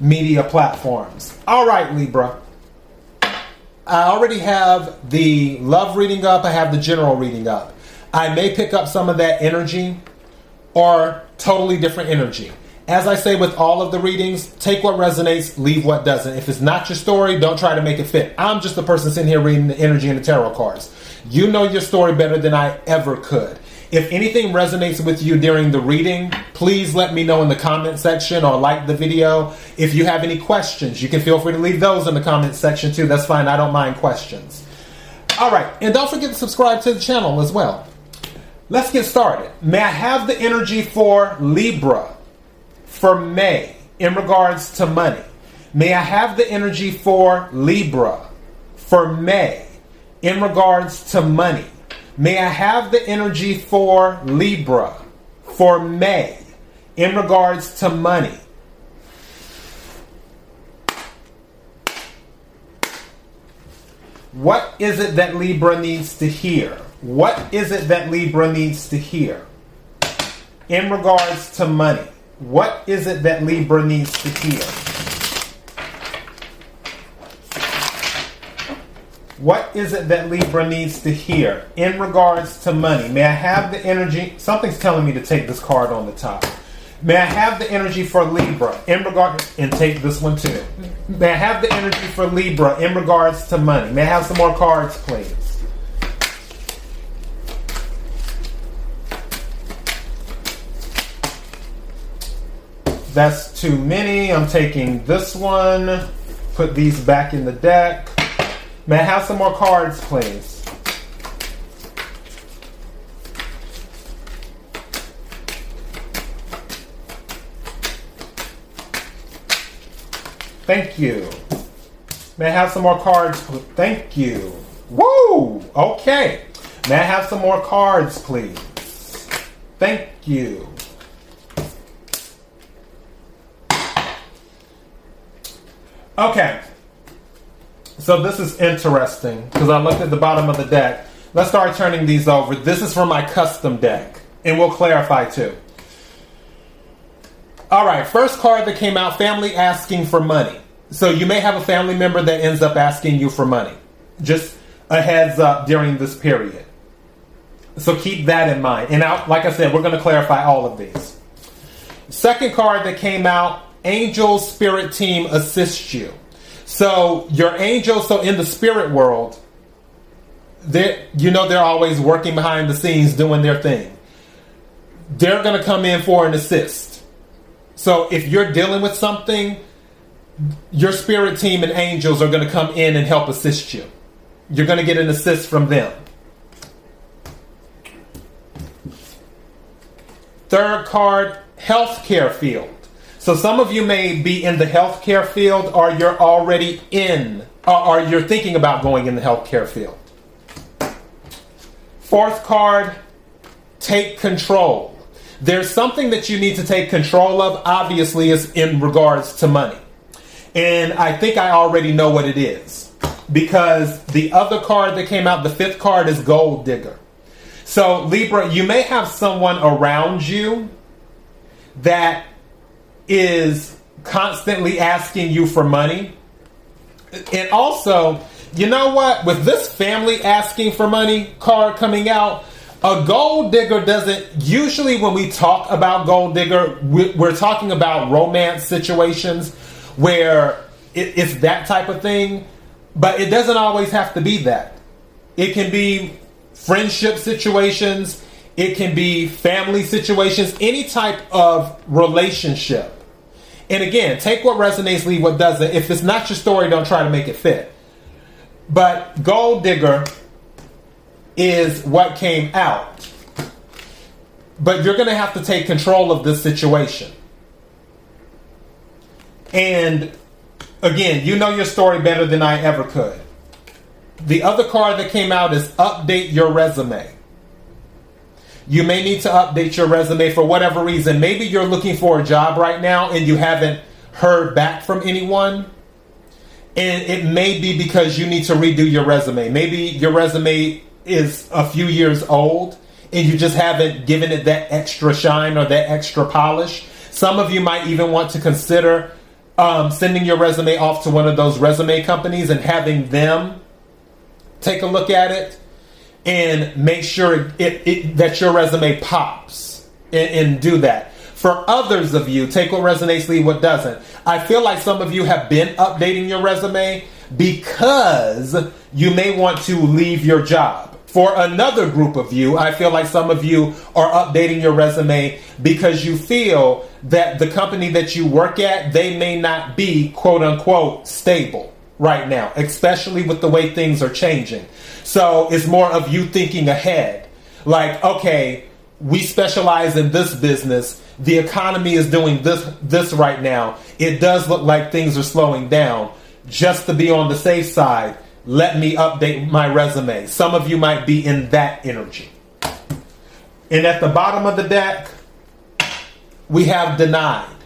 media platforms. All right, Libra. I already have the love reading up, I have the general reading up. I may pick up some of that energy or totally different energy. As I say with all of the readings, take what resonates, leave what doesn't. If it's not your story, don't try to make it fit. I'm just the person sitting here reading the energy and the tarot cards. You know your story better than I ever could. If anything resonates with you during the reading, please let me know in the comment section or like the video. If you have any questions, you can feel free to leave those in the comment section too. That's fine. I don't mind questions. All right. And don't forget to subscribe to the channel as well. Let's get started. May I have the energy for Libra for May in regards to money? May I have the energy for Libra for May in regards to money? May I have the energy for Libra for May in regards to money? What is it that Libra needs to hear? What is it that Libra needs to hear in regards to money? What is it that Libra needs to hear? What is it that Libra needs to hear in regards to money? May I have the energy? Something's telling me to take this card on the top. May I have the energy for Libra in regard and take this one too. May I have the energy for Libra in regards to money? May I have some more cards, please? That's too many. I'm taking this one. Put these back in the deck. May I have some more cards, please? Thank you. May I have some more cards? Thank you. Woo! Okay. May I have some more cards, please? Thank you. Okay. So this is interesting because I looked at the bottom of the deck. Let's start turning these over. This is for my custom deck, and we'll clarify too. All right, first card that came out family asking for money. So you may have a family member that ends up asking you for money. Just a heads up during this period. So keep that in mind. And out, like I said, we're going to clarify all of these. Second card that came out Angel Spirit Team assists you. So your angels, so in the spirit world, they you know they're always working behind the scenes doing their thing. They're going to come in for an assist. So if you're dealing with something, your spirit team and angels are going to come in and help assist you. You're going to get an assist from them. Third card, healthcare field. So some of you may be in the healthcare field or you're already in or, you're thinking about going in the healthcare field. Fourth card, take control. There's something that you need to take control of, obviously, is in regards to money. And I think I already know what it is. Because the other card that came out, the fifth card, is Gold Digger. So, Libra, you may have someone around you that is constantly asking you for money. And also, you know what? With this family asking for money card coming out, a gold digger doesn't usually when we talk about gold digger, we're talking about romance situations where it's that type of thing, but it doesn't always have to be that. It can be friendship situations, it can be family situations, any type of relationship. And again, take what resonates, leave what doesn't. If it's not your story, don't try to make it fit. But Gold Digger is what came out. But you're going to have to take control of this situation. And again, you know your story better than I ever could. The other card that came out is update your resume. You may need to update your resume for whatever reason. Maybe you're looking for a job right now and you haven't heard back from anyone. And it may be because you need to redo your resume. Maybe your resume is a few years old and you just haven't given it that extra shine or that extra polish. Some of you might even want to consider um, sending your resume off to one of those resume companies and having them take a look at it and make sure it, it, that your resume pops and, and do that. For others of you, take what resonates, leave what doesn't. I feel like some of you have been updating your resume because you may want to leave your job. For another group of you, I feel like some of you are updating your resume because you feel that the company that you work at, they may not be quote unquote stable right now, especially with the way things are changing. So it's more of you thinking ahead. Like, okay, we specialize in this business. The economy is doing this this right now. It does look like things are slowing down. Just to be on the safe side, let me update my resume. Some of you might be in that energy. And at the bottom of the deck, we have denied.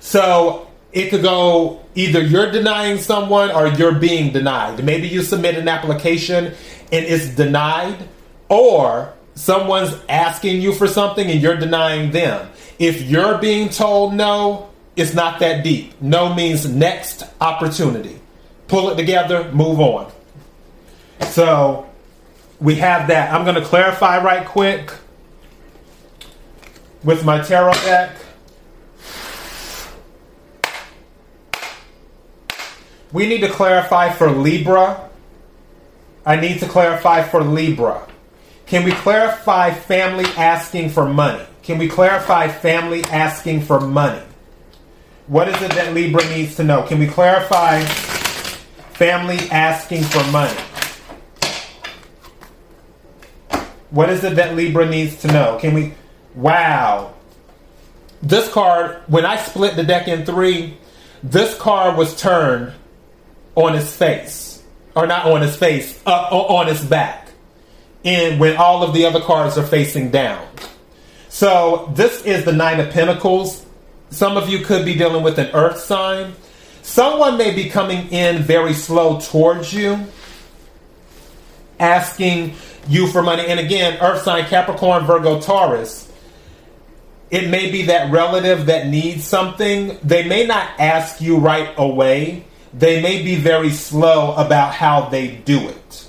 So it could go either you're denying someone or you're being denied. Maybe you submit an application and it's denied, or someone's asking you for something and you're denying them. If you're being told no, it's not that deep. No means next opportunity. Pull it together, move on. So we have that. I'm going to clarify right quick with my tarot deck. We need to clarify for Libra. I need to clarify for Libra. Can we clarify family asking for money? Can we clarify family asking for money? What is it that Libra needs to know? Can we clarify family asking for money? What is it that Libra needs to know? Can we? Wow. This card, when I split the deck in three, this card was turned on his face, or not on his face, uh, up on his back, and when all of the other cards are facing down. So this is the Nine of Pentacles. Some of you could be dealing with an Earth sign. Someone may be coming in very slow towards you, asking you for money. And again, Earth sign Capricorn, Virgo, Taurus. It may be that relative that needs something. They may not ask you right away they may be very slow about how they do it.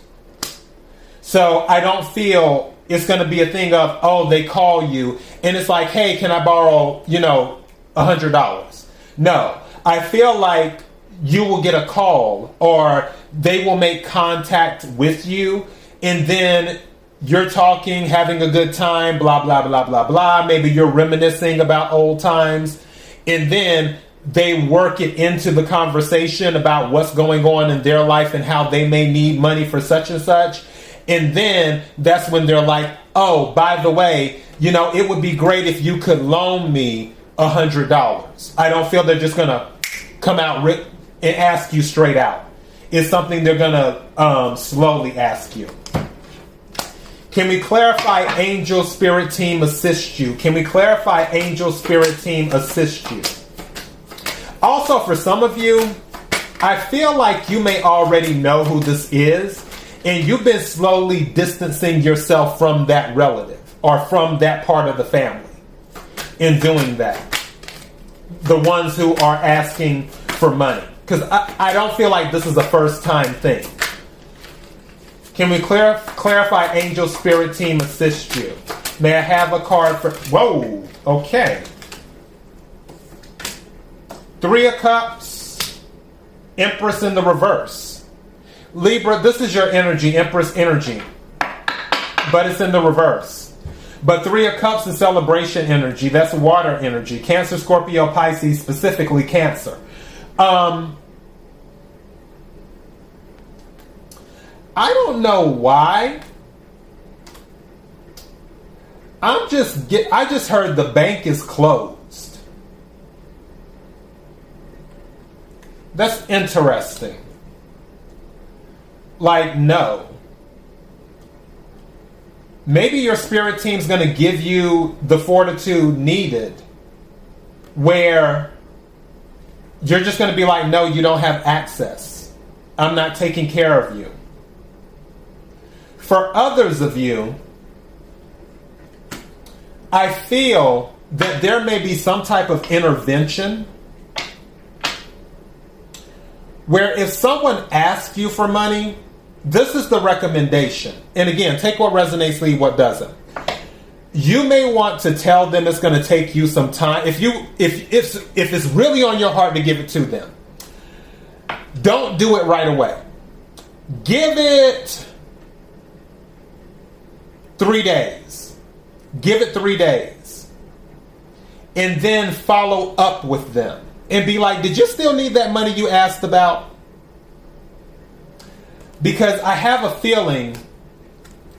So I don't feel it's going to be a thing of, oh, they call you and it's like, hey, can I borrow, you know, a hundred dollars? No, I feel like you will get a call or they will make contact with you and then you're talking, having a good time, blah, blah, blah, blah, blah. Maybe you're reminiscing about old times. And then they work it into the conversation about what's going on in their life and how they may need money for such and such. And then that's when they're like, oh, by the way, you know, it would be great if you could loan me a hundred dollars. I don't feel they're just gonna come out and ask you straight out. It's something they're gonna um, slowly ask you. Can we clarify angel spirit team assist you? Can we clarify angel spirit team assist you? Also, for some of you, I feel like you may already know who this is, and you've been slowly distancing yourself from that relative or from that part of the family in doing that. The ones who are asking for money. Because I, I don't feel like this is a first time thing. Can we clar- clarify Angel Spirit Team assist you? May I have a card for. Whoa, okay. Three of Cups, Empress in the reverse. Libra, this is your energy, Empress energy, but it's in the reverse. But Three of Cups is celebration energy. That's water energy. Cancer, Scorpio, Pisces, specifically Cancer. Um, I don't know why. I'm just get. I just heard the bank is closed. That's interesting. Like, no. Maybe your spirit team's going to give you the fortitude needed where you're just going to be like, no, you don't have access. I'm not taking care of you. For others of you, I feel that there may be some type of intervention where if someone asks you for money, this is the recommendation. And again, take what resonates, leave what doesn't. You may want to tell them it's going to take you some time. If you if if if it's really on your heart to give it to them, don't do it right away. Give it 3 days. Give it 3 days. And then follow up with them and be like, "Did you still need that money you asked about?" because I have a feeling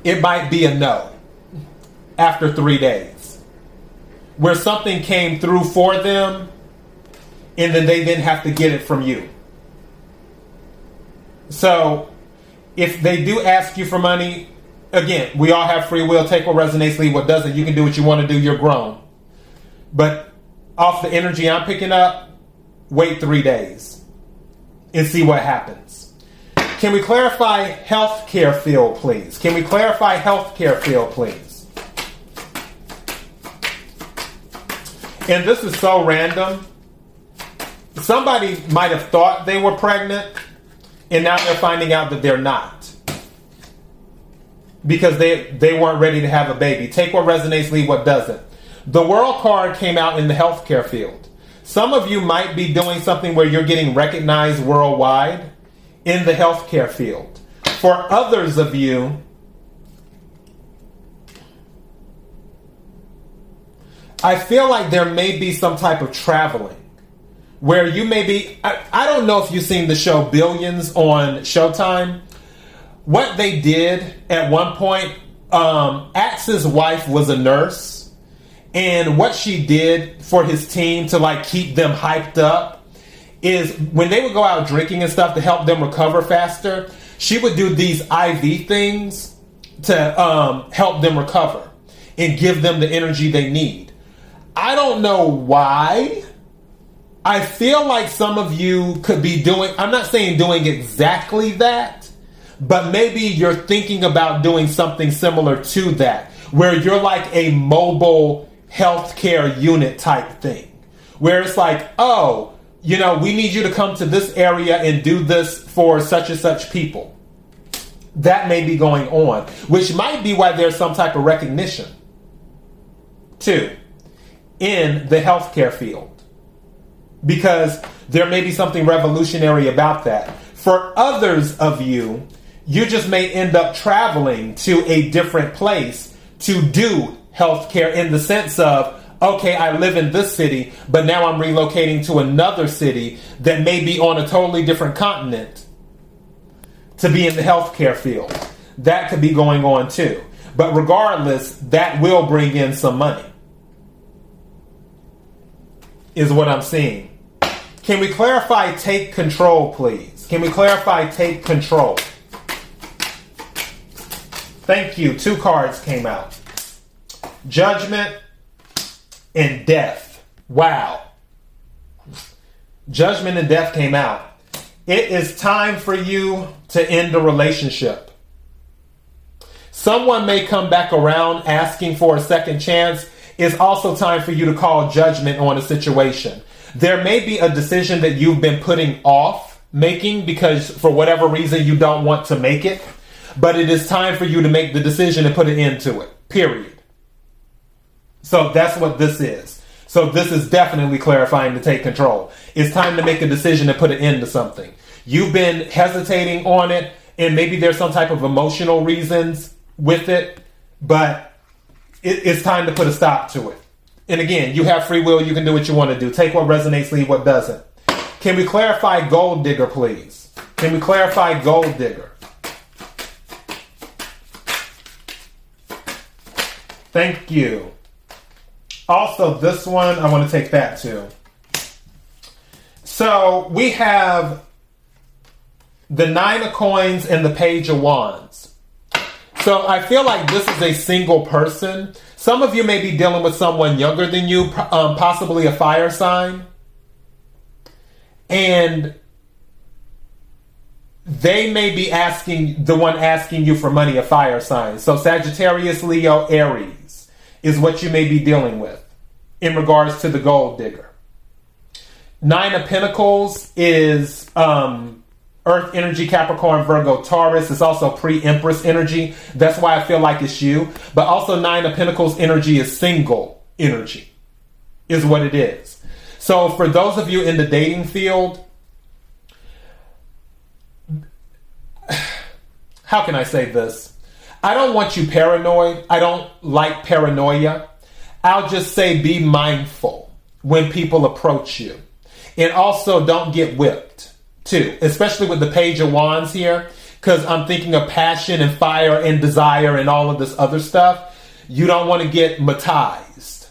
it might be a no after three days, where something came through for them, and then they then have to get it from you. So, if they do ask you for money, again, we all have free will. Take what resonates, leave what doesn't. You can do what you want to do. You're grown. But off the energy I'm picking up, wait three days and see what happens. Can we clarify healthcare field, please? Can we clarify healthcare field, please? And this is so random. Somebody might have thought they were pregnant, and now they're finding out that they're not. Because they, they weren't ready to have a baby. Take what resonates, leave what doesn't. The world card came out in the healthcare field. Some of you might be doing something where you're getting recognized worldwide in the healthcare field. For others of you, I feel like there may be some type of traveling where you may be. I, I, don't know if you've seen the show Billions on Showtime. What they did at one point, um, Axe's wife was a nurse, and what she did for his team to like keep them hyped up is when they would go out drinking and stuff to help them recover faster, she would do these IV things to um, help them recover and give them the energy they need. I don't know why. I feel like some of you could be doing, I'm not saying doing exactly that, but maybe you're thinking about doing something similar to that, where you're like a mobile healthcare unit type thing, where it's like, oh, you know, we need you to come to this area and do this for such and such people. That may be going on, which might be why there's some type of recognition, too, in the healthcare field. Because there may be something revolutionary about that. For others of you, you just may end up traveling to a different place to do healthcare in the sense of, okay, I live in this city, but now I'm relocating to another city that may be on a totally different continent to be in the healthcare field. That could be going on too. But regardless, that will bring in some money, is what I'm seeing. Can we clarify take control, please? Can we clarify take control? Thank you. Two cards came out Judgment and death. Wow. Judgment and death came out. It is time for you to end the relationship. Someone may come back around asking for a second chance. It's also time for you to call judgment on a situation. There may be a decision that you've been putting off making because for whatever reason you don't want to make it, but it is time for you to make the decision and put an end to it. Period. So that's what this is. So this is definitely clarifying to take control. It's time to make a decision and put an end to something. You've been hesitating on it, and maybe there's some type of emotional reasons with it, but it, it's time to put a stop to it. And again, you have free will. You can do what you want to do. Take what resonates, leave what doesn't. Can we clarify gold digger, please? Can we clarify gold digger? Thank you. Also, this one, I want to take that too. So we have the nine of coins and the page of wands. So I feel like this is a single person. Some of you may be dealing with someone younger than you, um, possibly a fire sign. And they may be asking the one asking you for money a fire sign. So Sagittarius, Leo, Aries is what you may be dealing with in regards to the gold digger. Nine of Pentacles is um, Earth energy, Capricorn, Virgo, Taurus. It's also pre Empress energy. That's why I feel like it's you. But also, Nine of Pentacles energy is single energy, is what it is. So, for those of you in the dating field, how can I say this? I don't want you paranoid. I don't like paranoia. I'll just say be mindful when people approach you. And also don't get whipped, too, especially with the Page of Wands here, because I'm thinking of passion and fire and desire and all of this other stuff. You don't want to get matized.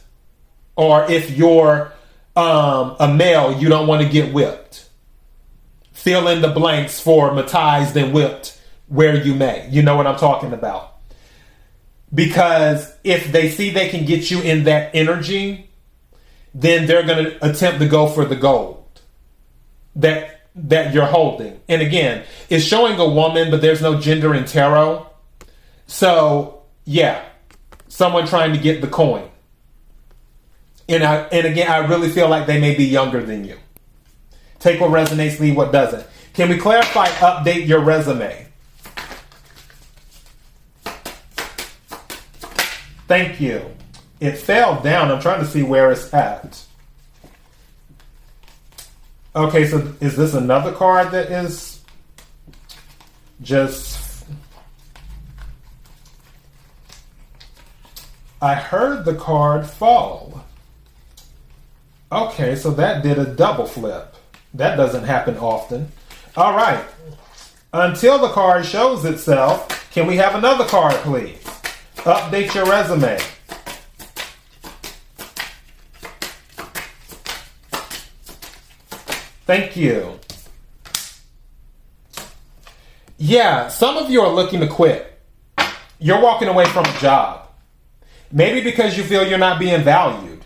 Or if you're um, a male, you don't want to get whipped. Fill in the blanks for matized and whipped where you may. You know what I'm talking about. Because if they see they can get you in that energy, then they're going to attempt to go for the gold that that you're holding. And again, it's showing a woman, but there's no gender in tarot. So, yeah, someone trying to get the coin. And I and again, I really feel like they may be younger than you. Take what resonates, leave what doesn't. Can we clarify update your resume? Thank you. It fell down. I'm trying to see where it's at. Okay, so is this another card that is just. I heard the card fall. Okay, so that did a double flip. That doesn't happen often. All right. Until the card shows itself, can we have another card, please? Update your resume. Thank you. Yeah, some of you are looking to quit. You're walking away from a job. Maybe because you feel you're not being valued,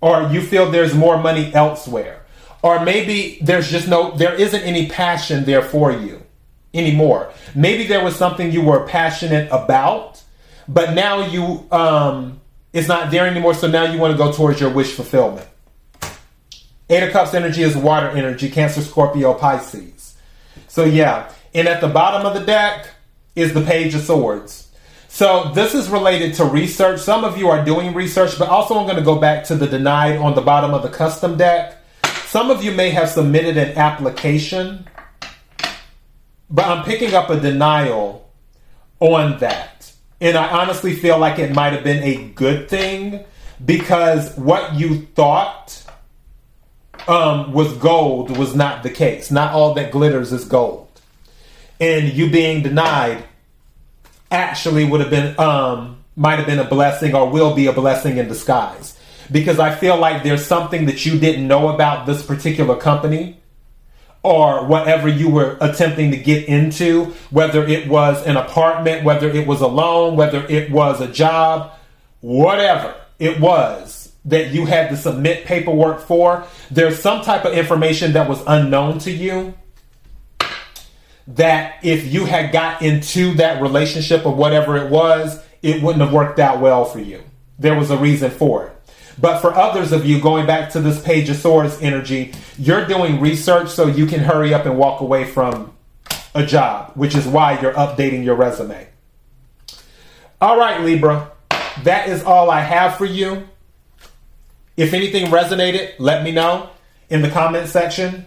or you feel there's more money elsewhere, or maybe there's just no, there isn't any passion there for you anymore. Maybe there was something you were passionate about, but now you um, it's not there anymore. So now you want to go towards your wish fulfillment. Eight of Cups energy is water energy, Cancer, Scorpio, Pisces. So yeah, and at the bottom of the deck is the Page of Swords. So this is related to research. Some of you are doing research, but also I'm going to go back to the denied on the bottom of the custom deck. Some of you may have submitted an application, but I'm picking up a denial on that. And I honestly feel like it might have been a good thing because what you thought um, was gold was not the case. Not all that glitters is gold. And you being denied actually would have been, um, might have been a blessing or will be a blessing in disguise. Because I feel like there's something that you didn't know about this particular company or whatever you were attempting to get into, whether it was an apartment, whether it was a loan, whether it was a job, whatever it was that you had to submit paperwork for, there's some type of information that was unknown to you that if you had got into that relationship or whatever it was, it wouldn't have worked out well for you. There was a reason for it. But for others of you, going back to this Page of Swords energy, you're doing research so you can hurry up and walk away from a job, which is why you're updating your resume. All right, Libra, that is all I have for you. If anything resonated, let me know in the comment section.